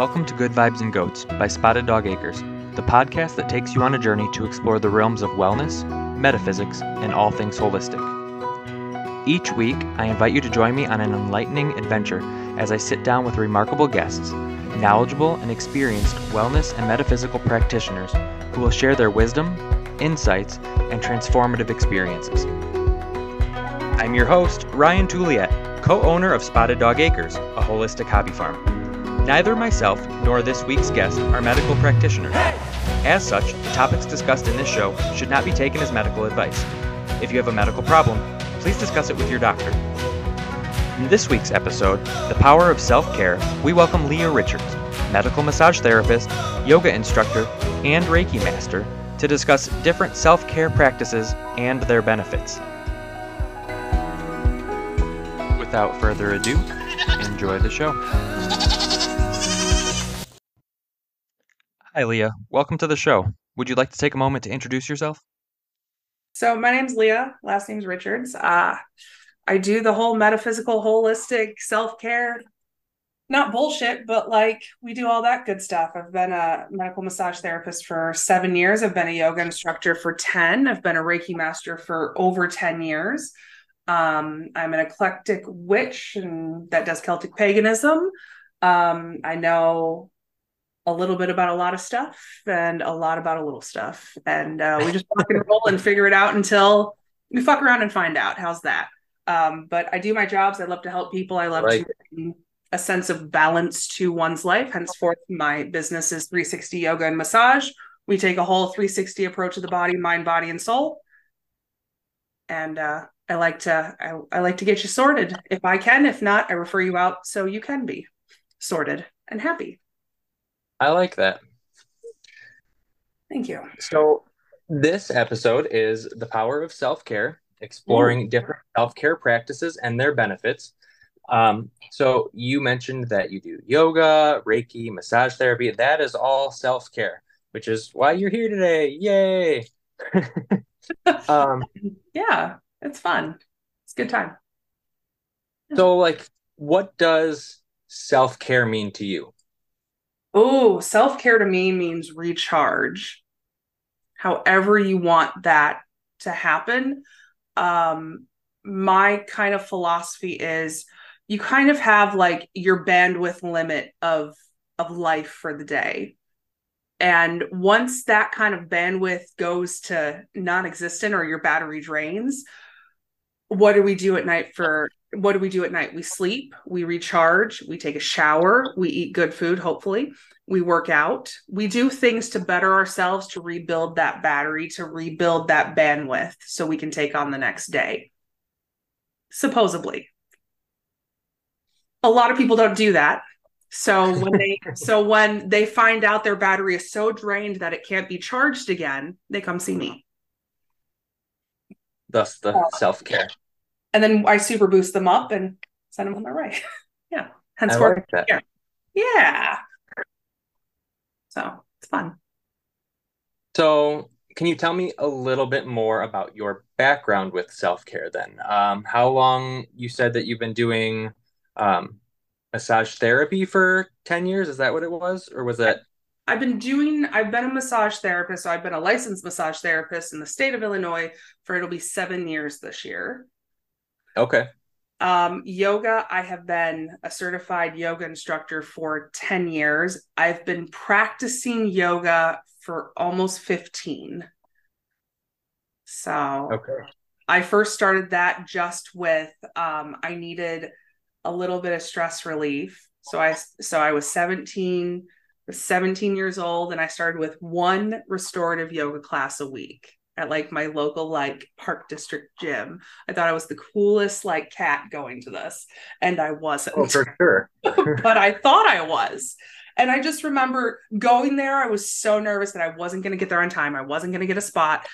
Welcome to Good Vibes and Goats by Spotted Dog Acres, the podcast that takes you on a journey to explore the realms of wellness, metaphysics, and all things holistic. Each week, I invite you to join me on an enlightening adventure as I sit down with remarkable guests, knowledgeable and experienced wellness and metaphysical practitioners who will share their wisdom, insights, and transformative experiences. I'm your host, Ryan Touliet, co owner of Spotted Dog Acres, a holistic hobby farm. Neither myself nor this week's guest are medical practitioners. As such, the topics discussed in this show should not be taken as medical advice. If you have a medical problem, please discuss it with your doctor. In this week's episode, The Power of Self Care, we welcome Leah Richards, medical massage therapist, yoga instructor, and Reiki master, to discuss different self care practices and their benefits. Without further ado, enjoy the show. Hi, Leah. Welcome to the show. Would you like to take a moment to introduce yourself? So my name's Leah. Last name's Richards. Uh, I do the whole metaphysical, holistic self care. Not bullshit, but like we do all that good stuff. I've been a medical massage therapist for seven years. I've been a yoga instructor for 10. I've been a Reiki master for over 10 years. Um, I'm an eclectic witch and that does Celtic paganism. Um, I know a little bit about a lot of stuff and a lot about a little stuff. And uh, we just rock and roll and figure it out until we fuck around and find out. How's that? Um, but I do my jobs. I love to help people. I love right. to bring a sense of balance to one's life. Henceforth, my business is 360 yoga and massage. We take a whole 360 approach of the body, mind, body, and soul. And uh, I like to I, I like to get you sorted if I can. If not, I refer you out so you can be sorted and happy. I like that. Thank you. So, this episode is the power of self care, exploring Ooh. different self care practices and their benefits. Um, so, you mentioned that you do yoga, Reiki, massage therapy. That is all self care, which is why you're here today. Yay! um, yeah, it's fun. It's a good time. So, like, what does self care mean to you? Oh, self care to me means recharge. However, you want that to happen. Um, my kind of philosophy is you kind of have like your bandwidth limit of of life for the day. And once that kind of bandwidth goes to non-existent or your battery drains, what do we do at night for what do we do at night? We sleep, we recharge, we take a shower, we eat good food, hopefully, we work out, we do things to better ourselves to rebuild that battery, to rebuild that bandwidth so we can take on the next day. Supposedly. A lot of people don't do that. So when they so when they find out their battery is so drained that it can't be charged again, they come see me. Thus the uh, self-care and then I super boost them up and send them on their way. yeah. Henceforth, like yeah. yeah. So it's fun. So, can you tell me a little bit more about your background with self care then? Um, how long you said that you've been doing um, massage therapy for 10 years? Is that what it was? Or was that? I've been doing, I've been a massage therapist. So I've been a licensed massage therapist in the state of Illinois for it'll be seven years this year. Okay. Um, yoga, I have been a certified yoga instructor for 10 years. I've been practicing yoga for almost 15. So, okay. I first started that just with um, I needed a little bit of stress relief. So I so I was 17 was 17 years old and I started with one restorative yoga class a week at like my local like park district gym. I thought I was the coolest like cat going to this, and I wasn't. Oh, for sure. but I thought I was. And I just remember going there. I was so nervous that I wasn't going to get there on time. I wasn't going to get a spot.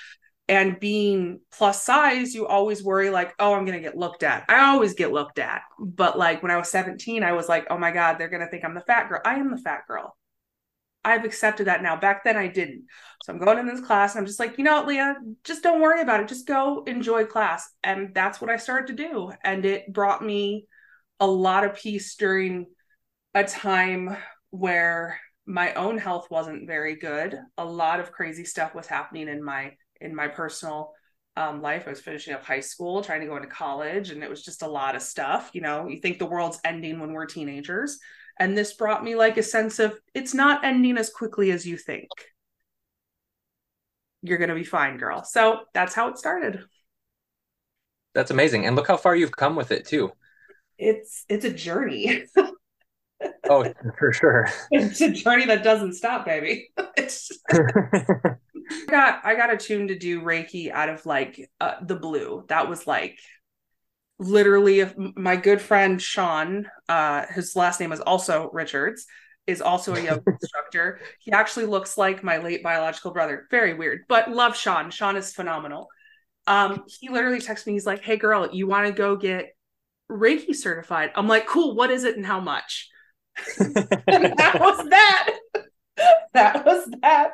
And being plus size, you always worry, like, oh, I'm going to get looked at. I always get looked at. But like when I was 17, I was like, oh my God, they're going to think I'm the fat girl. I am the fat girl. I've accepted that now. Back then I didn't. So I'm going in this class and I'm just like, you know what, Leah, just don't worry about it. Just go enjoy class. And that's what I started to do. And it brought me a lot of peace during a time where my own health wasn't very good. A lot of crazy stuff was happening in my in my personal um, life. I was finishing up high school, trying to go into college, and it was just a lot of stuff. You know, you think the world's ending when we're teenagers. And this brought me like a sense of it's not ending as quickly as you think. You're going to be fine, girl. So that's how it started. That's amazing. And look how far you've come with it, too. It's it's a journey. oh, for sure. It's a journey that doesn't stop, baby. It's I got I got attuned to do Reiki out of like uh, the blue. That was like literally my good friend Sean, uh, his last name is also Richards, is also a yoga instructor. He actually looks like my late biological brother. Very weird, but love Sean. Sean is phenomenal. Um, he literally texts me. He's like, "Hey, girl, you want to go get Reiki certified?" I'm like, "Cool. What is it and how much?" and that was that. that was that.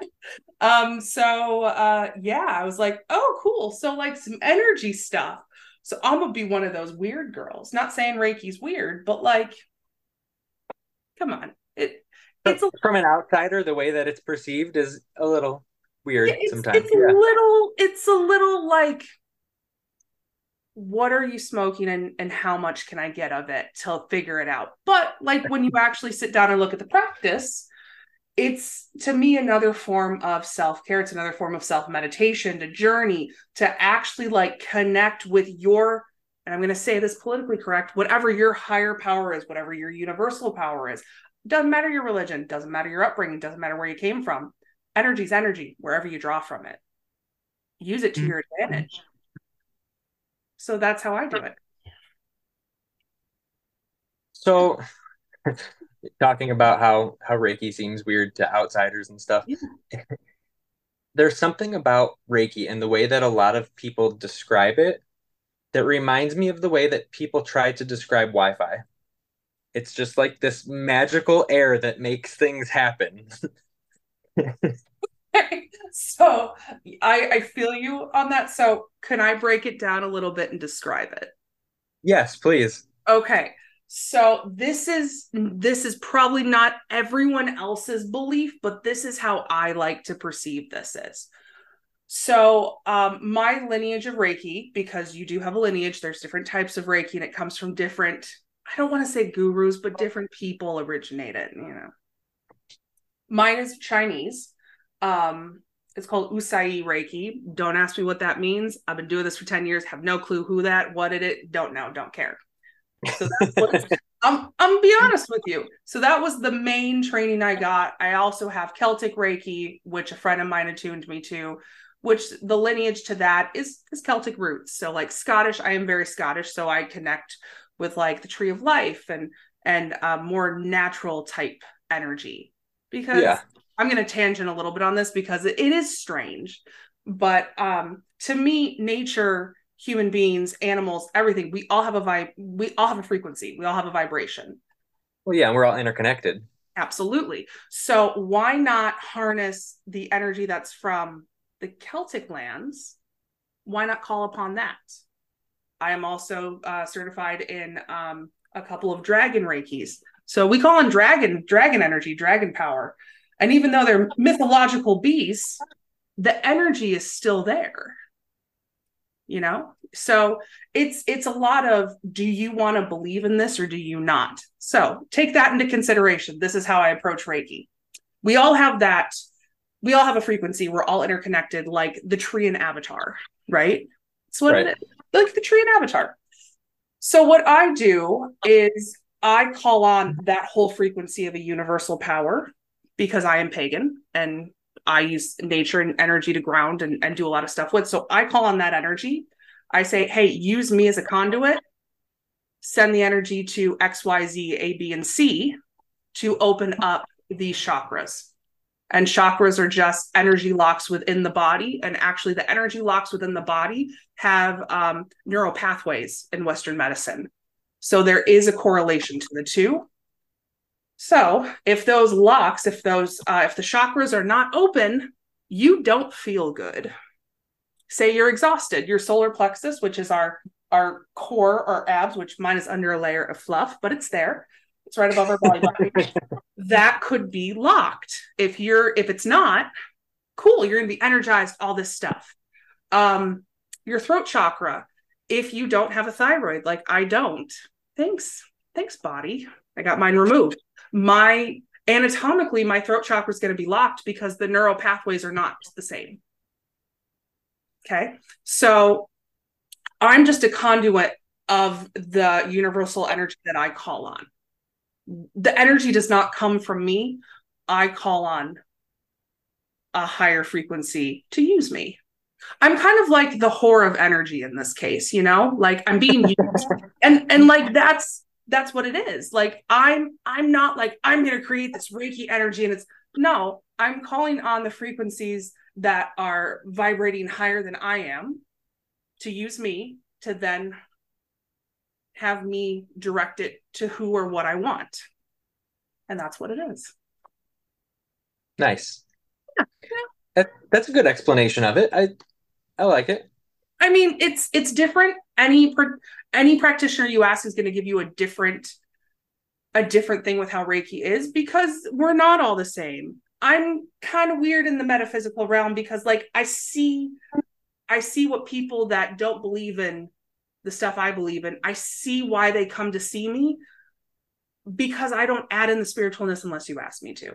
Um, so uh yeah, I was like, oh cool. So like some energy stuff. So I'm gonna be one of those weird girls. Not saying Reiki's weird, but like, come on. It it's a, from an outsider, the way that it's perceived is a little weird it's, sometimes. It's yeah. a little, it's a little like what are you smoking and, and how much can I get of it to figure it out? But like when you actually sit down and look at the practice, it's to me another form of self-care. It's another form of self-meditation to journey to actually like connect with your and i'm going to say this politically correct whatever your higher power is whatever your universal power is. Doesn't matter your religion doesn't matter your upbringing doesn't matter where you came from. Energy is energy wherever you draw from it. Use it to your mm-hmm. advantage. So that's how i do it. So talking about how how Reiki seems weird to outsiders and stuff. Yeah. There's something about Reiki and the way that a lot of people describe it that reminds me of the way that people try to describe Wi-Fi. It's just like this magical air that makes things happen. so I, I feel you on that. So can I break it down a little bit and describe it? Yes, please. Okay. So this is this is probably not everyone else's belief, but this is how I like to perceive this is. So um my lineage of Reiki, because you do have a lineage, there's different types of Reiki and it comes from different, I don't want to say gurus, but different people originated, you know. Mine is Chinese. Um it's called Usui Reiki. Don't ask me what that means. I've been doing this for 10 years, have no clue who that, what it, don't know, don't care. So that's what I'm I'm be honest with you. So that was the main training I got. I also have Celtic Reiki, which a friend of mine attuned me to, which the lineage to that is is Celtic roots. So like Scottish, I am very Scottish, so I connect with like the tree of life and and uh, more natural type energy because yeah. I'm going to tangent a little bit on this because it, it is strange, but um, to me, nature human beings, animals, everything, we all have a vibe, we all have a frequency, we all have a vibration. Well, yeah, we're all interconnected. Absolutely. So why not harness the energy that's from the Celtic lands? Why not call upon that? I am also uh, certified in um, a couple of dragon reikis. So we call on dragon, dragon energy, dragon power. And even though they're mythological beasts, the energy is still there you know? So it's it's a lot of do you want to believe in this or do you not? So take that into consideration. This is how i approach reiki. We all have that we all have a frequency. We're all interconnected like the tree and avatar right? It's what right. like the tree and avatar. So what i do is i call on that whole frequency of a universal power because i am pagan and I use nature and energy to ground and, and do a lot of stuff with. So I call on that energy. I say, hey, use me as a conduit, send the energy to X, Y, Z, A, B, and C to open up these chakras. And chakras are just energy locks within the body. And actually, the energy locks within the body have um, neural pathways in Western medicine. So there is a correlation to the two. So if those locks, if those, uh, if the chakras are not open, you don't feel good. Say you're exhausted, your solar plexus, which is our our core, our abs, which mine is under a layer of fluff, but it's there. It's right above our belly button. that could be locked. If you're if it's not, cool, you're gonna be energized, all this stuff. Um, your throat chakra, if you don't have a thyroid, like I don't, thanks. Thanks, body. I got mine removed. My anatomically, my throat chakra is going to be locked because the neural pathways are not the same. Okay. So I'm just a conduit of the universal energy that I call on. The energy does not come from me. I call on a higher frequency to use me. I'm kind of like the whore of energy in this case, you know, like I'm being used. and and like that's that's what it is. Like I'm I'm not like I'm going to create this reiki energy and it's no, I'm calling on the frequencies that are vibrating higher than I am to use me to then have me direct it to who or what I want. And that's what it is. Nice. Yeah. That, that's a good explanation of it. I I like it. I mean, it's it's different. Any any practitioner you ask is going to give you a different a different thing with how Reiki is because we're not all the same. I'm kind of weird in the metaphysical realm because like I see I see what people that don't believe in the stuff I believe in, I see why they come to see me because I don't add in the spiritualness unless you ask me to.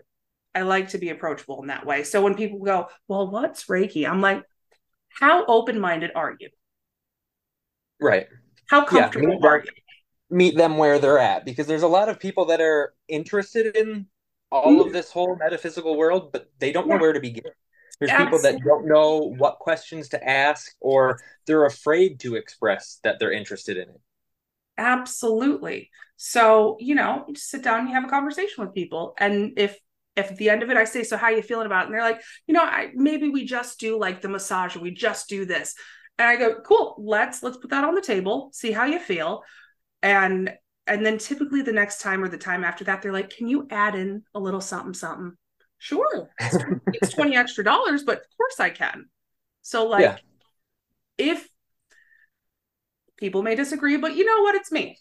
I like to be approachable in that way. So when people go, "Well, what's Reiki?" I'm like, "How open-minded are you?" Right. How comfortable yeah, are you? Meet them where they're at because there's a lot of people that are interested in all of mm. this whole metaphysical world, but they don't know where to begin. There's Absolutely. people that don't know what questions to ask or they're afraid to express that they're interested in it. Absolutely. So, you know, you just sit down and you have a conversation with people. And if if at the end of it I say, so how are you feeling about it? And they're like, you know, I maybe we just do like the massage or we just do this. And I go, cool, let's let's put that on the table, see how you feel. And and then typically the next time or the time after that, they're like, can you add in a little something, something? Sure. it's 20 extra dollars, but of course I can. So like yeah. if people may disagree, but you know what? It's me.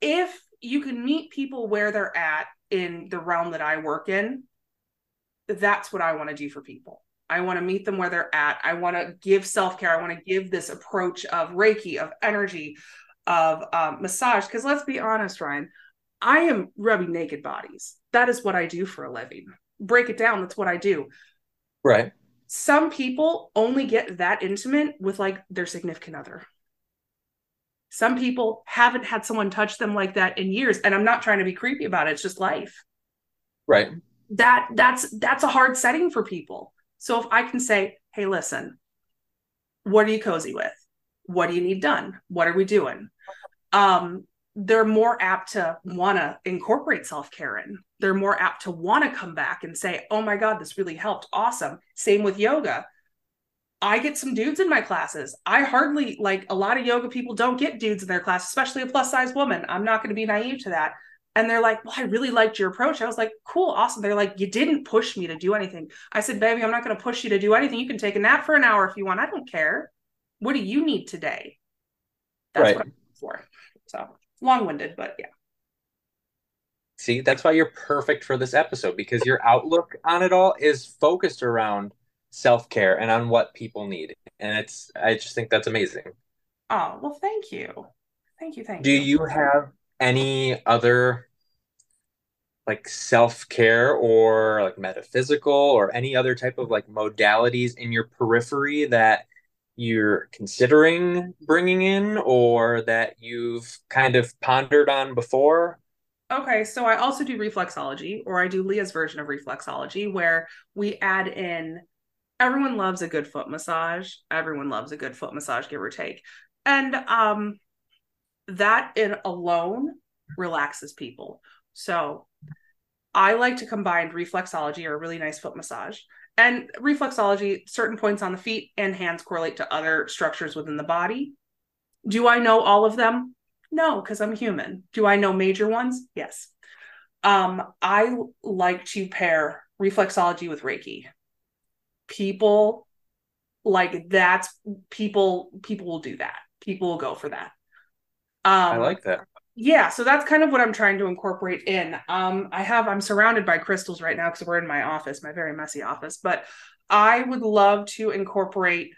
If you can meet people where they're at in the realm that I work in, that's what I want to do for people. I want to meet them where they're at. I want to give self care. I want to give this approach of Reiki, of energy, of um, massage. Because let's be honest, Ryan, I am rubbing naked bodies. That is what I do for a living. Break it down. That's what I do. Right. Some people only get that intimate with like their significant other. Some people haven't had someone touch them like that in years. And I'm not trying to be creepy about it. It's just life. Right. That that's that's a hard setting for people. So if I can say, hey, listen, what are you cozy with? What do you need done? What are we doing? Um, they're more apt to want to incorporate self care in. They're more apt to want to come back and say, oh my God, this really helped. Awesome. Same with yoga. I get some dudes in my classes. I hardly like a lot of yoga people don't get dudes in their class, especially a plus size woman. I'm not going to be naive to that and they're like, Well, I really liked your approach. I was like, Cool, awesome. They're like, You didn't push me to do anything. I said, Baby, I'm not going to push you to do anything. You can take a nap for an hour if you want. I don't care. What do you need today? That's right. what I'm for. So long winded, but yeah. See, that's why you're perfect for this episode because your outlook on it all is focused around self care and on what people need. And it's, I just think that's amazing. Oh, well, thank you. Thank you. Thank do you. Do you have any other like self-care or like metaphysical or any other type of like modalities in your periphery that you're considering bringing in or that you've kind of pondered on before? Okay so i also do reflexology or i do leah's version of reflexology where we add in everyone loves a good foot massage. Everyone loves a good foot massage give or take. And um that in alone relaxes people. So I like to combine reflexology or a really nice foot massage. And reflexology, certain points on the feet and hands correlate to other structures within the body. Do I know all of them? No, because I'm human. Do I know major ones? Yes. Um, I like to pair reflexology with Reiki. People like that's people people will do that. People will go for that. Um, I like that. yeah, so that's kind of what I'm trying to incorporate in. Um, I have I'm surrounded by crystals right now because we're in my office, my very messy office, but I would love to incorporate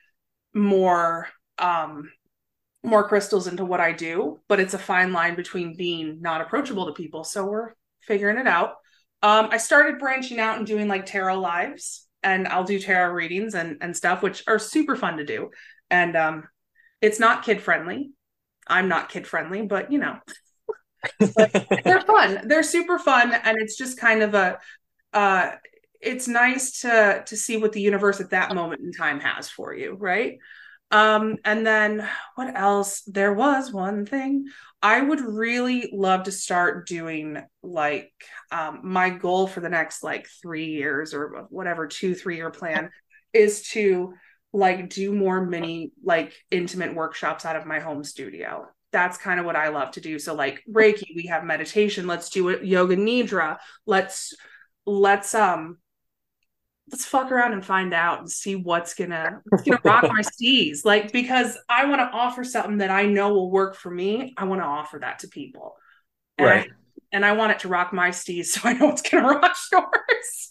more um more crystals into what I do, but it's a fine line between being not approachable to people. So we're figuring it out. Um, I started branching out and doing like tarot lives, and I'll do tarot readings and and stuff, which are super fun to do. And um, it's not kid friendly. I'm not kid friendly, but you know, they're fun. They're super fun, and it's just kind of a. Uh, it's nice to to see what the universe at that moment in time has for you, right? Um, and then what else? There was one thing I would really love to start doing. Like, um, my goal for the next like three years or whatever two three year plan is to like do more mini like intimate workshops out of my home studio that's kind of what I love to do. So like Reiki, we have meditation. Let's do it. Yoga Nidra. Let's let's um let's fuck around and find out and see what's gonna what's gonna rock my steez. Like because I want to offer something that I know will work for me. I want to offer that to people. And right. And I want it to rock my steez so I know it's gonna rock yours.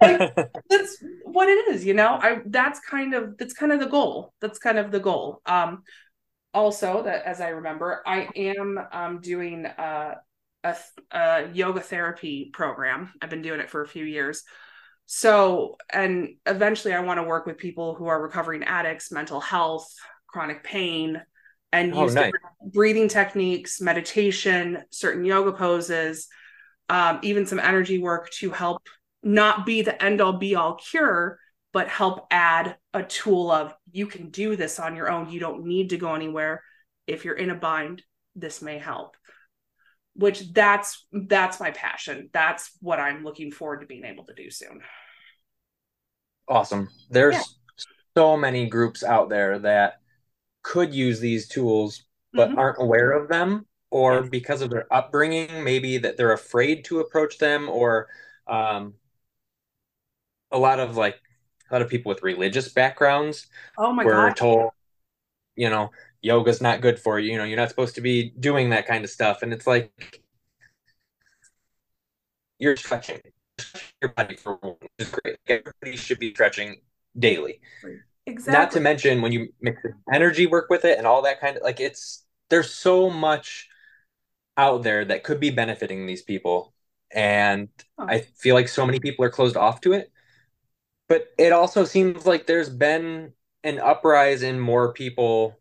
like, that's what it is, you know. I that's kind of that's kind of the goal. That's kind of the goal. Um also that as i remember i am um, doing a, a, a, yoga therapy program i've been doing it for a few years so and eventually i want to work with people who are recovering addicts mental health chronic pain and oh, use nice. breathing techniques meditation certain yoga poses um, even some energy work to help not be the end all be all cure but help add a tool of you can do this on your own. You don't need to go anywhere. If you're in a bind, this may help. Which that's that's my passion. That's what I'm looking forward to being able to do soon. Awesome. There's yeah. so many groups out there that could use these tools but mm-hmm. aren't aware of them or because of their upbringing maybe that they're afraid to approach them or um, a lot of like a lot of people with religious backgrounds oh my were God. told you know yoga's not good for you. You know you're not supposed to be doing that kind of stuff. And it's like you're stretching. Your body for one is great. Everybody should be stretching daily exactly not to mention when you mix energy work with it and all that kind of like it's there's so much out there that could be benefiting these people. And oh. i feel like so many people are closed off to it. But it also seems like there's been an uprise in more people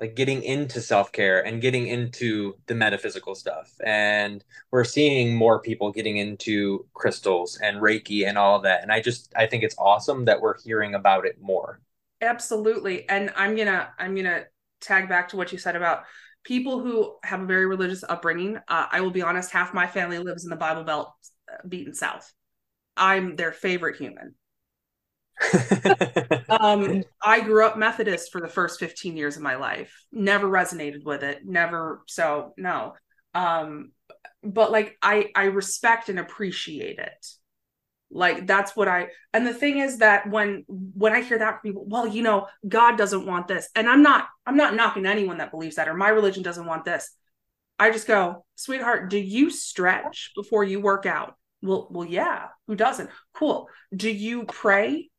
like getting into self-care and getting into the metaphysical stuff. And we're seeing more people getting into crystals and reiki and all of that. And i just i think it's awesome that we're hearing about it more absolutely and i'm gonna i'm gonna tag back to what you said about people who have a very religious upbringing uh, i will be honest half my family lives in the bible belt uh, beaten south i'm their favorite human um, I grew up Methodist for the first 15 years of my life. Never resonated with it. Never. So no. Um, but like I I respect and appreciate it. Like that's what I and the thing is that when when I hear that from people, well, you know, God doesn't want this. And I'm not I'm not knocking anyone that believes that or my religion doesn't want this. I just go, sweetheart, do you stretch before you work out? Well, well, yeah. Who doesn't? Cool. Do you pray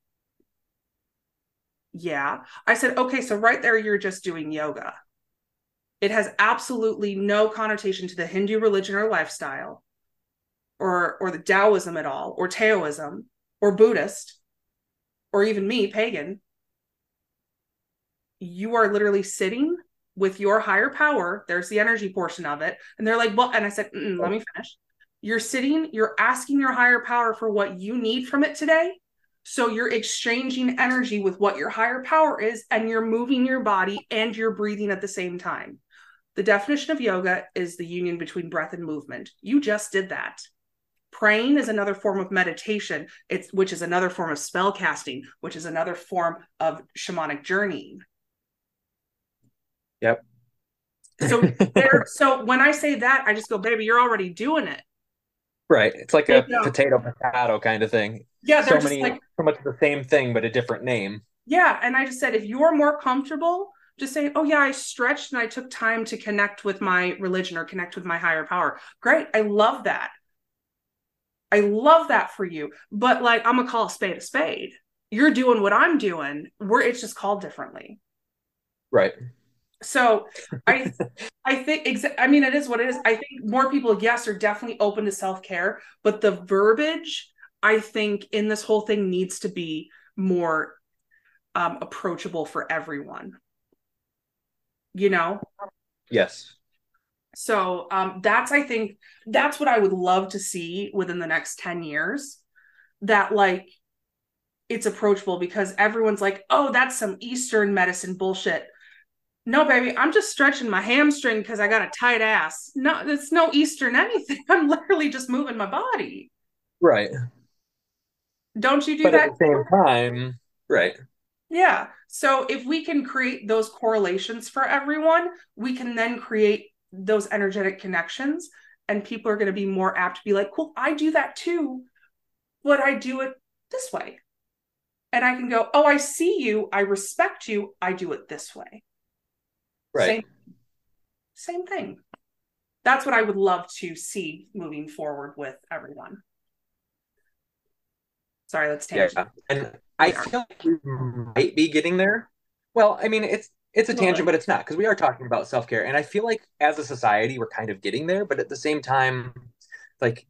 yeah. I said, okay, so right there, you're just doing yoga. It has absolutely no connotation to the Hindu religion or lifestyle, or or the Taoism at all, or Taoism, or Buddhist, or even me, pagan. You are literally sitting with your higher power. There's the energy portion of it. And they're like, well, and I said, let me finish. You're sitting, you're asking your higher power for what you need from it today so you're exchanging energy with what your higher power is, and you're moving your body and you're breathing at the same time. The definition of yoga is the union between breath and movement. You just did that. Praying is another form of meditation, it's which is another form of spell casting, which is another form of shamanic journeying. Yep. so there, so when I say that, I just go, baby, you're already doing it. Right. It's like a potato potato kind of thing. Yeah, so many like, so much the same thing but a different name. Yeah, and I just said if you're more comfortable just saying, oh, yeah, I stretched and I took time to connect with my religion or connect with my higher power. Great. I love that. I love that for you. But like, I'm to call a spade a spade. You're doing what I'm doing. We're, it's just called differently. Right. So I, I think, exa- I mean, it is what it is. I think more people, yes, are definitely open to self care, but the verbiage, I think, in this whole thing needs to be more um, approachable for everyone. You know? Yes. So um, that's, I think, that's what I would love to see within the next 10 years. That, like, it's approachable because everyone's like, oh, that's some Eastern medicine bullshit. No, baby, I'm just stretching my hamstring because I got a tight ass. No, it's no Eastern anything. I'm literally just moving my body. Right. Don't you do but that? At the same time, right. Yeah. So if we can create those correlations for everyone, we can then create those energetic connections and people are going to be more apt to be like, cool, I do that too, but I do it this way. And I can go, oh, I see you. I respect you. I do it this way. Right. Same, same thing. That's what I would love to see moving forward with everyone. Sorry, that's tangent. Yeah. And I feel like we might be getting there. Well, I mean, it's it's a tangent, but it's not because we are talking about self care, and I feel like as a society we're kind of getting there. But at the same time, like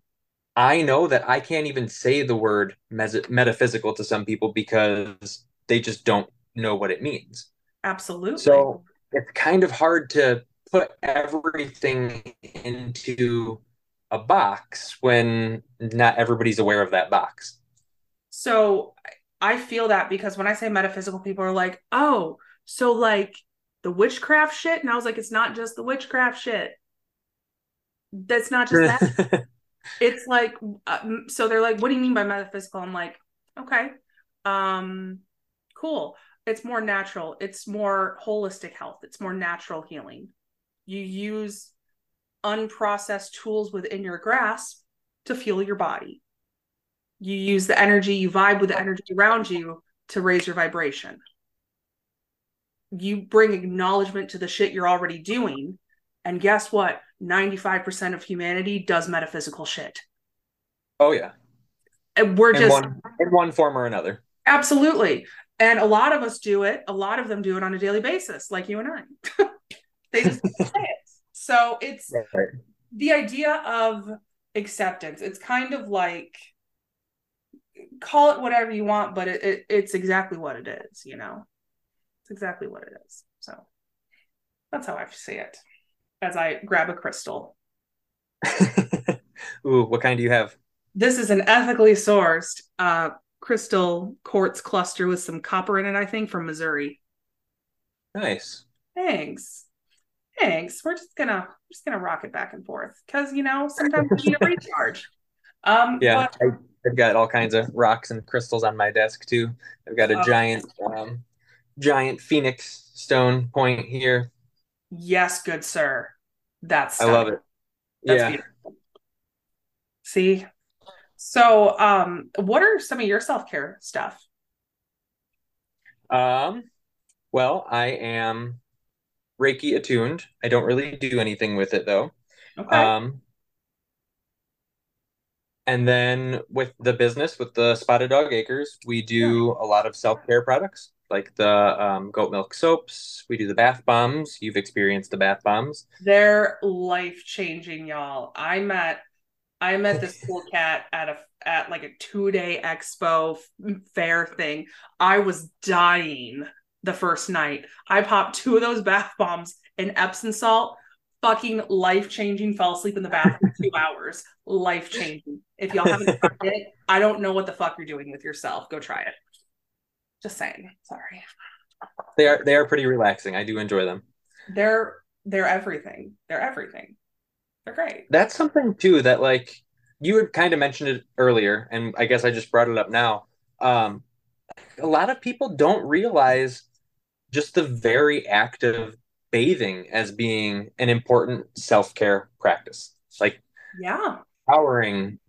I know that I can't even say the word mes- metaphysical to some people because they just don't know what it means. Absolutely. So it's kind of hard to put everything into a box when not everybody's aware of that box. So I feel that because when I say metaphysical, people are like, oh, so like the witchcraft shit. And I was like, it's not just the witchcraft shit. That's not just that. it's like, uh, so they're like, what do you mean by metaphysical? I'm like, okay, um, cool. It's more natural. It's more holistic health. It's more natural healing. You use unprocessed tools within your grasp to fuel your body you use the energy, you vibe with the energy around you to raise your vibration. You bring acknowledgement to the shit you're already doing. And guess what? 95% of humanity does metaphysical shit. Oh, yeah. And we're in just one, in one form or another. Absolutely. And a lot of us do it. A lot of them do it on a daily basis, like you and I. they just say it. So it's right. the idea of acceptance. It's kind of like call it whatever you want, but it, it, it's exactly what it is, you know? It's exactly what it is. So that's how I see it as I grab a crystal. Ooh, what kind do you have? This is an ethically sourced uh, crystal quartz cluster with some copper in it, I think, from Missouri. Nice. Thanks. Thanks. We're just gonna just gonna rock it back and forth because you know sometimes we need a recharge. Um, yeah, but, I, I've got all kinds of rocks and crystals on my desk too. I've got a oh. giant, um, giant phoenix stone point here. Yes, good sir. That's stunning. I love it. That's yeah. Beautiful. See, so um, what are some of your self care stuff? Um, well, I am Reiki attuned. I don't really do anything with it though. Okay. Um, and then with the business, with the Spotted Dog Acres, we do a lot of self care products like the um, goat milk soaps. We do the bath bombs. You've experienced the bath bombs. They're life changing, y'all. I met I met this cool cat at a at like a two day expo fair thing. I was dying the first night. I popped two of those bath bombs in Epsom salt fucking life changing. Fell asleep in the bath for two hours. Life changing. If y'all haven't tried it, I don't know what the fuck you're doing with yourself. Go try it. Just saying. Sorry. They are they are pretty relaxing. I do enjoy them. They're they're everything. They're everything. They're great. That's something too that like you had kind of mentioned it earlier, and I guess I just brought it up now. Um, a lot of people don't realize just the very act of bathing as being an important self-care practice like yeah showering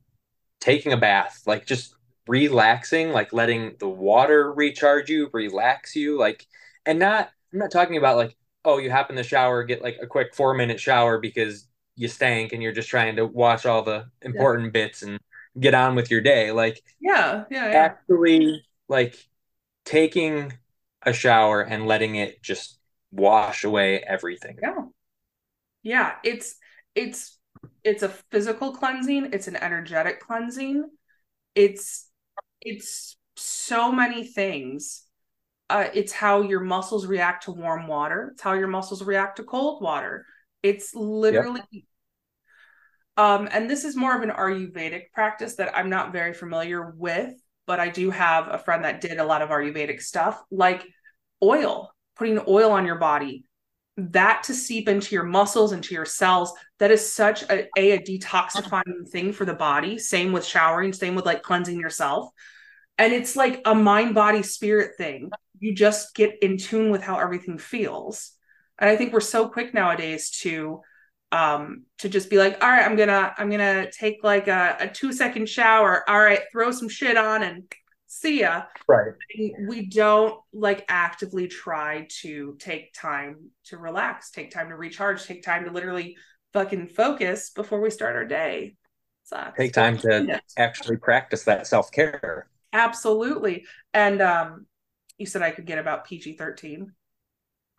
taking a bath like just relaxing like letting the water recharge you relax you like and not I'm not talking about like, oh, you hop in the shower, get like a quick four minute shower because you stank and you're just trying to wash all the important yeah. bits and get on with your day. Like, yeah, yeah, yeah. Actually, like taking a shower and letting it just wash away everything. Yeah. Yeah, it's it's it's a physical cleansing, it's an energetic cleansing. It's it's so many things. Uh, it's how your muscles react to warm water. It's how your muscles react to cold water. It's literally yep. um, and this is more of an Ayurvedic practice that I'm not very familiar with, but I do have a friend that did a lot of Ayurvedic stuff, like oil, putting oil on your body, that to seep into your muscles, into your cells, that is such a, a, a detoxifying thing for the body. Same with showering, same with like cleansing yourself. And it's like a mind, body, spirit thing. You just get in tune with how everything feels. And I think we're so quick nowadays to um to just be like all right i'm gonna i'm gonna take like a, a two second shower all right throw some shit on and see ya. Right. We don't like actively try to take time to relax, take time to recharge, take time to literally fucking focus before we start our day. Sucks. Take time to actually practice that self care. Absolutely. And um, you said I could get about PG 13.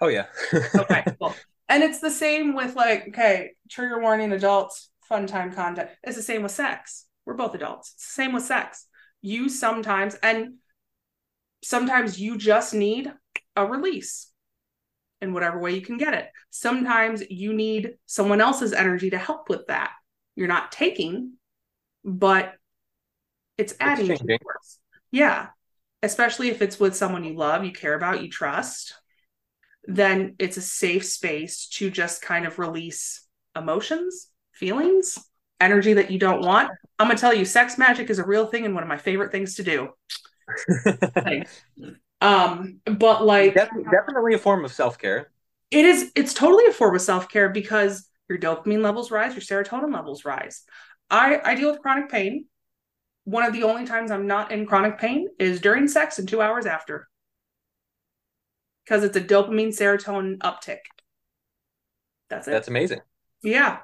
Oh, yeah. okay, cool. And it's the same with like, okay, trigger warning adults, fun time content. It's the same with sex. We're both adults. It's the same with sex you sometimes and sometimes you just need a release in whatever way you can get it. Sometimes you need someone else's energy to help with that. You're not taking, but it's adding it's to yours. Yeah. Especially if it's with someone you love, you care about, you trust, then it's a safe space to just kind of release emotions, feelings, energy that you don't want, I'm gonna tell you, sex magic is a real thing and one of my favorite things to do. um, but like definitely, definitely a form of self care. It is. It's totally a form of self care because your dopamine levels rise, your serotonin levels rise. I I deal with chronic pain. One of the only times I'm not in chronic pain is during sex and two hours after, because it's a dopamine serotonin uptick. That's it. That's amazing. Yeah.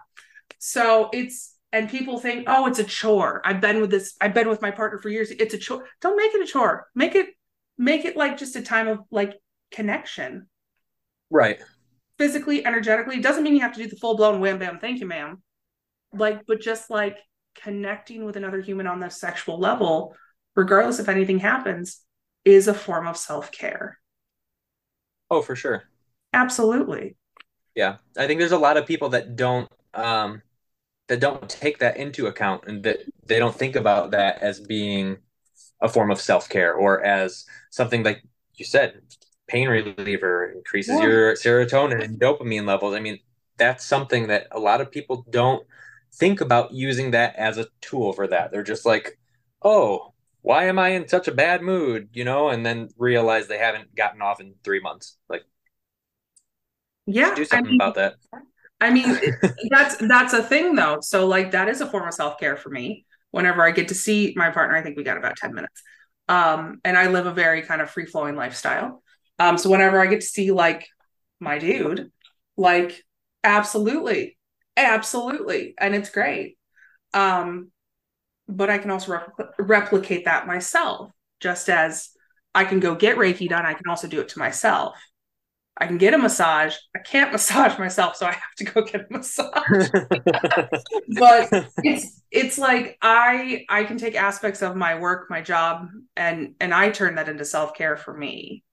So it's and people think, oh, it's a chore. I've been with this, I've been with my partner for years. It's a chore. Don't make it a chore. Make it, make it like just a time of like connection. Right. Physically, energetically. It doesn't mean you have to do the full blown wham bam, thank you, ma'am. Like, but just like connecting with another human on the sexual level, regardless if anything happens, is a form of self care. Oh, for sure. Absolutely. Yeah. I think there's a lot of people that don't um that don't take that into account and that they don't think about that as being a form of self-care or as something like you said pain reliever increases yeah. your serotonin and dopamine levels i mean that's something that a lot of people don't think about using that as a tool for that they're just like oh why am i in such a bad mood you know and then realize they haven't gotten off in three months like yeah do something I mean, about that I mean, that's that's a thing though. So like that is a form of self-care for me. Whenever I get to see my partner, I think we got about 10 minutes. Um, and I live a very kind of free-flowing lifestyle. Um, so whenever I get to see like my dude, like absolutely, absolutely, and it's great. Um, but I can also repl- replicate that myself, just as I can go get Reiki done, I can also do it to myself. I can get a massage. I can't massage myself, so I have to go get a massage. but it's it's like I I can take aspects of my work, my job, and and I turn that into self care for me.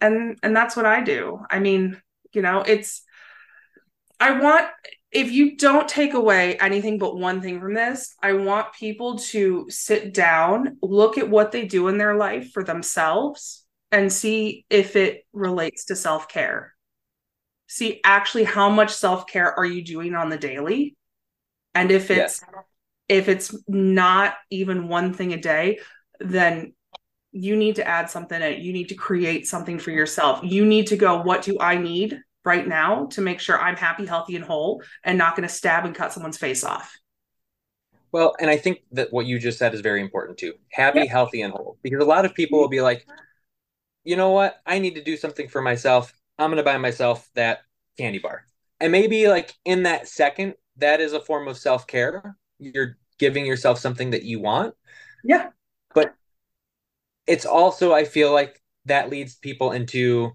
And and that's what I do. I mean, you know, it's I want if you don't take away anything but one thing from this, I want people to sit down, look at what they do in their life for themselves and see if it relates to self care. See actually how much self care are you doing on the daily? And if it's yes. if it's not even one thing a day, then you need to add something in. You need to create something for yourself. You need to go, what do I need right now to make sure I'm happy, healthy, and whole and not going to stab and cut someone's face off? Well, and I think that what you just said is very important too. Happy, yeah. healthy, and whole. Because a lot of people will be like, you know what? I need to do something for myself. I'm going to buy myself that candy bar. And maybe like in that second, that is a form of self care. You're giving yourself something that you want. Yeah. But it's also, I feel like that leads people into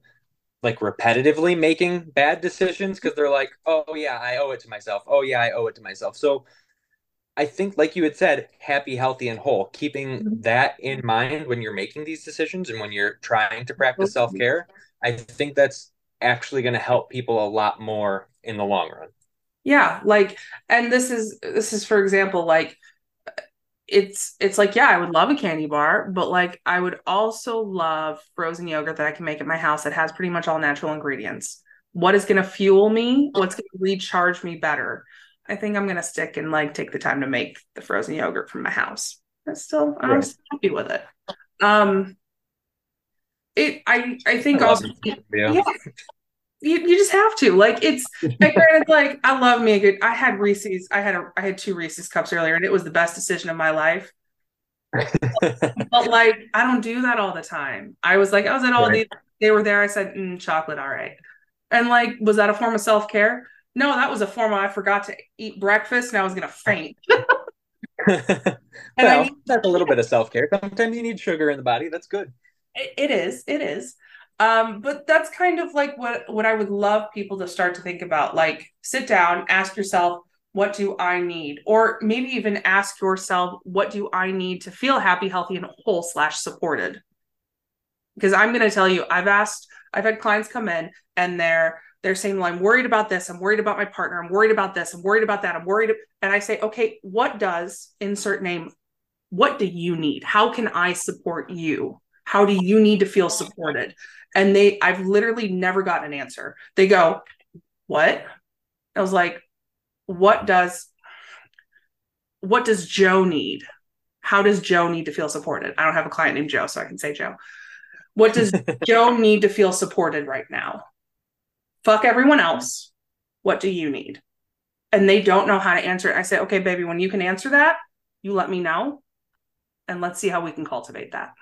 like repetitively making bad decisions because they're like, oh, yeah, I owe it to myself. Oh, yeah, I owe it to myself. So I think, like you had said, happy, healthy, and whole, keeping mm-hmm. that in mind when you're making these decisions and when you're trying to practice self care, I think that's actually going to help people a lot more in the long run. Yeah, like, and this is this is for example, like, it's it's like yeah, I would love a candy bar, but like I would also love frozen yogurt that I can make at my house that has pretty much all natural ingredients. What is going to fuel me? What's going to recharge me better? I think I'm gonna stick and like take the time to make the frozen yogurt from my house. I'm still I'm right. still happy with it. Um it I I think I also yeah. yeah. You, you just have to like it's like, like I love me a good I had Reese's I had a I had two Reese's cups earlier and it was the best decision of my life. but like I don't do that all the time. I was like I was at all right. these they were there I said mm, chocolate all right. And like was that a form of self-care? No, that was a form of I forgot to eat breakfast and I was gonna faint. well, I that's a little bit of self care. Sometimes you need sugar in the body. That's good. It, it is. It is. Um, but that's kind of like what what I would love people to start to think about. Like, sit down, ask yourself, what do I need? Or maybe even ask yourself, what do I need to feel happy, healthy, and whole slash supported? Because I'm going to tell you, I've asked, I've had clients come in and they're they're saying, well, I'm worried about this. I'm worried about my partner. I'm worried about this. I'm worried about that. I'm worried. And I say, okay, what does insert name? What do you need? How can I support you? How do you need to feel supported? And they, I've literally never gotten an answer. They go, what? I was like, what does, what does Joe need? How does Joe need to feel supported? I don't have a client named Joe, so I can say Joe. What does Joe need to feel supported right now? fuck everyone else. What do you need? And they don't know how to answer it. I say, okay, baby, when you can answer that, you let me know and let's see how we can cultivate that.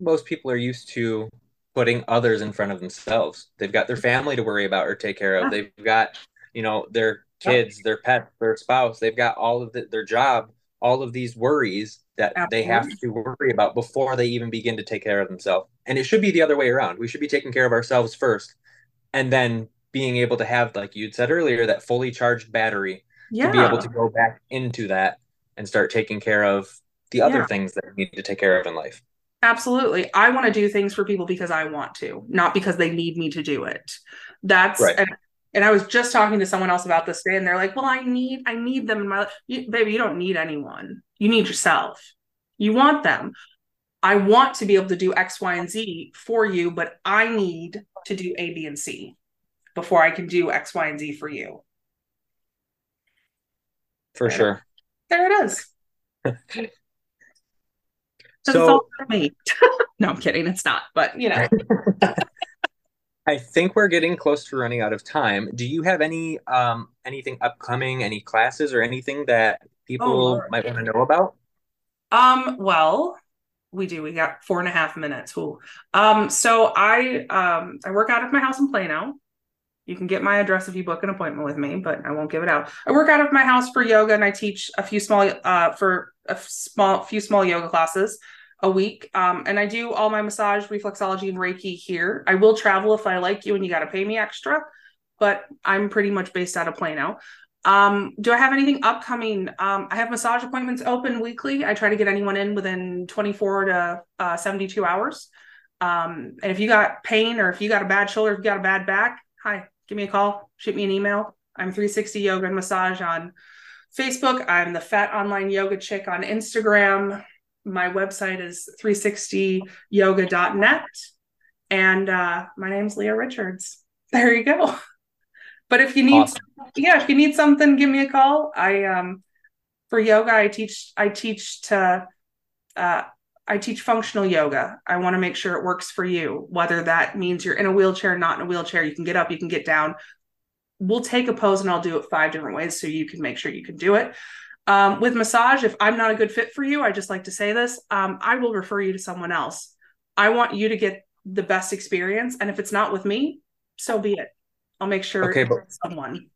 Most people are used to putting others in front of themselves. They've got their mm-hmm. family to worry about or take care of. Ah. They've got, you know, their kids, their pet, their spouse. They've got all of the, their job, all of these worries that Absolutely. they have to worry about before they even begin to take care of themselves. And it should be the other way around. We should be taking care of ourselves first and then being able to have like you'd said earlier that fully charged battery yeah. to be able to go back into that and start taking care of the other yeah. things that we need to take care of in life absolutely i want to do things for people because i want to not because they need me to do it that's right. and, and i was just talking to someone else about this today and they're like well i need i need them in my life you, baby you don't need anyone you need yourself you want them I want to be able to do X, Y, and Z for you, but I need to do A, B, and C before I can do X, Y, and Z for you. For there sure. There it is. so, it's all for me. no, I'm kidding. It's not, but you know. I think we're getting close to running out of time. Do you have any um anything upcoming, any classes or anything that people oh, might want to know about? Um, well, we do. We got four and a half minutes. Ooh. Um, so I um I work out of my house in Plano. You can get my address if you book an appointment with me, but I won't give it out. I work out of my house for yoga and I teach a few small uh for a small few small yoga classes a week. Um, and I do all my massage, reflexology, and Reiki here. I will travel if I like you and you gotta pay me extra, but I'm pretty much based out of Plano. Um, do I have anything upcoming? Um, I have massage appointments open weekly. I try to get anyone in within 24 to uh, 72 hours. Um, and if you got pain or if you got a bad shoulder, if you got a bad back, hi, give me a call, shoot me an email. I'm 360 Yoga and Massage on Facebook. I'm the Fat Online Yoga Chick on Instagram. My website is 360yoga.net. And uh, my name's Leah Richards. There you go. But if you need, awesome. yeah, if you need something, give me a call. I um for yoga, I teach I teach to uh I teach functional yoga. I want to make sure it works for you, whether that means you're in a wheelchair, not in a wheelchair. You can get up, you can get down. We'll take a pose and I'll do it five different ways so you can make sure you can do it. Um, with massage, if I'm not a good fit for you, I just like to say this, um, I will refer you to someone else. I want you to get the best experience. And if it's not with me, so be it. I'll make sure Okay, but- someone.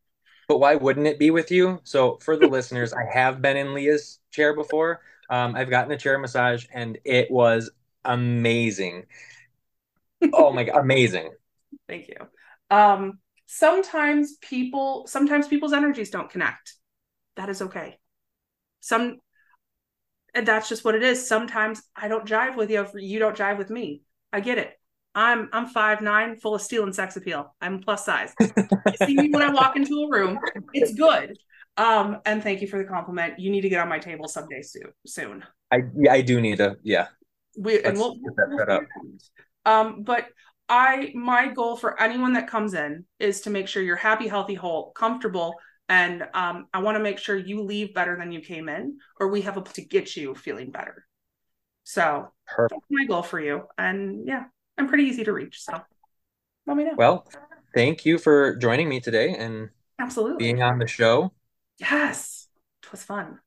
But why wouldn't it be with you? So for the listeners, I have been in Leah's chair before. Um, I've gotten a chair massage and it was amazing. Oh my god, amazing. Thank you. Um, sometimes people, sometimes people's energies don't connect. That is okay. Some, and that's just what it is. Sometimes I don't jive with you. You don't jive with me. I get it. I'm I'm five nine, full of steel and sex appeal. I'm plus size. you see me when I walk into a room. It's good. Um, and thank you for the compliment. You need to get on my table someday soon. Soon. I yeah, I do need to yeah. we and Let's we'll, get that set up. um but i my goal for anyone that comes in is to make sure you're happy healthy whole comfortable and um i want to make sure you leave better than you came in or we have a to get you feeling better so Perfect. that's my goal for you and yeah i'm pretty easy to reach so let me know Well, thank you for joining me today and absolutely being on the show. Yes it was fun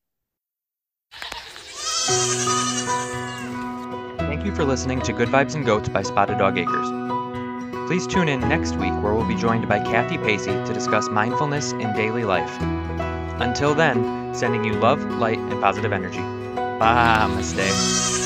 Thank you for listening to Good Vibes and Goats by Spotted Dog Acres. Please tune in next week where we'll be joined by Kathy Pacey to discuss mindfulness in daily life. Until then, sending you love, light, and positive energy. Namaste.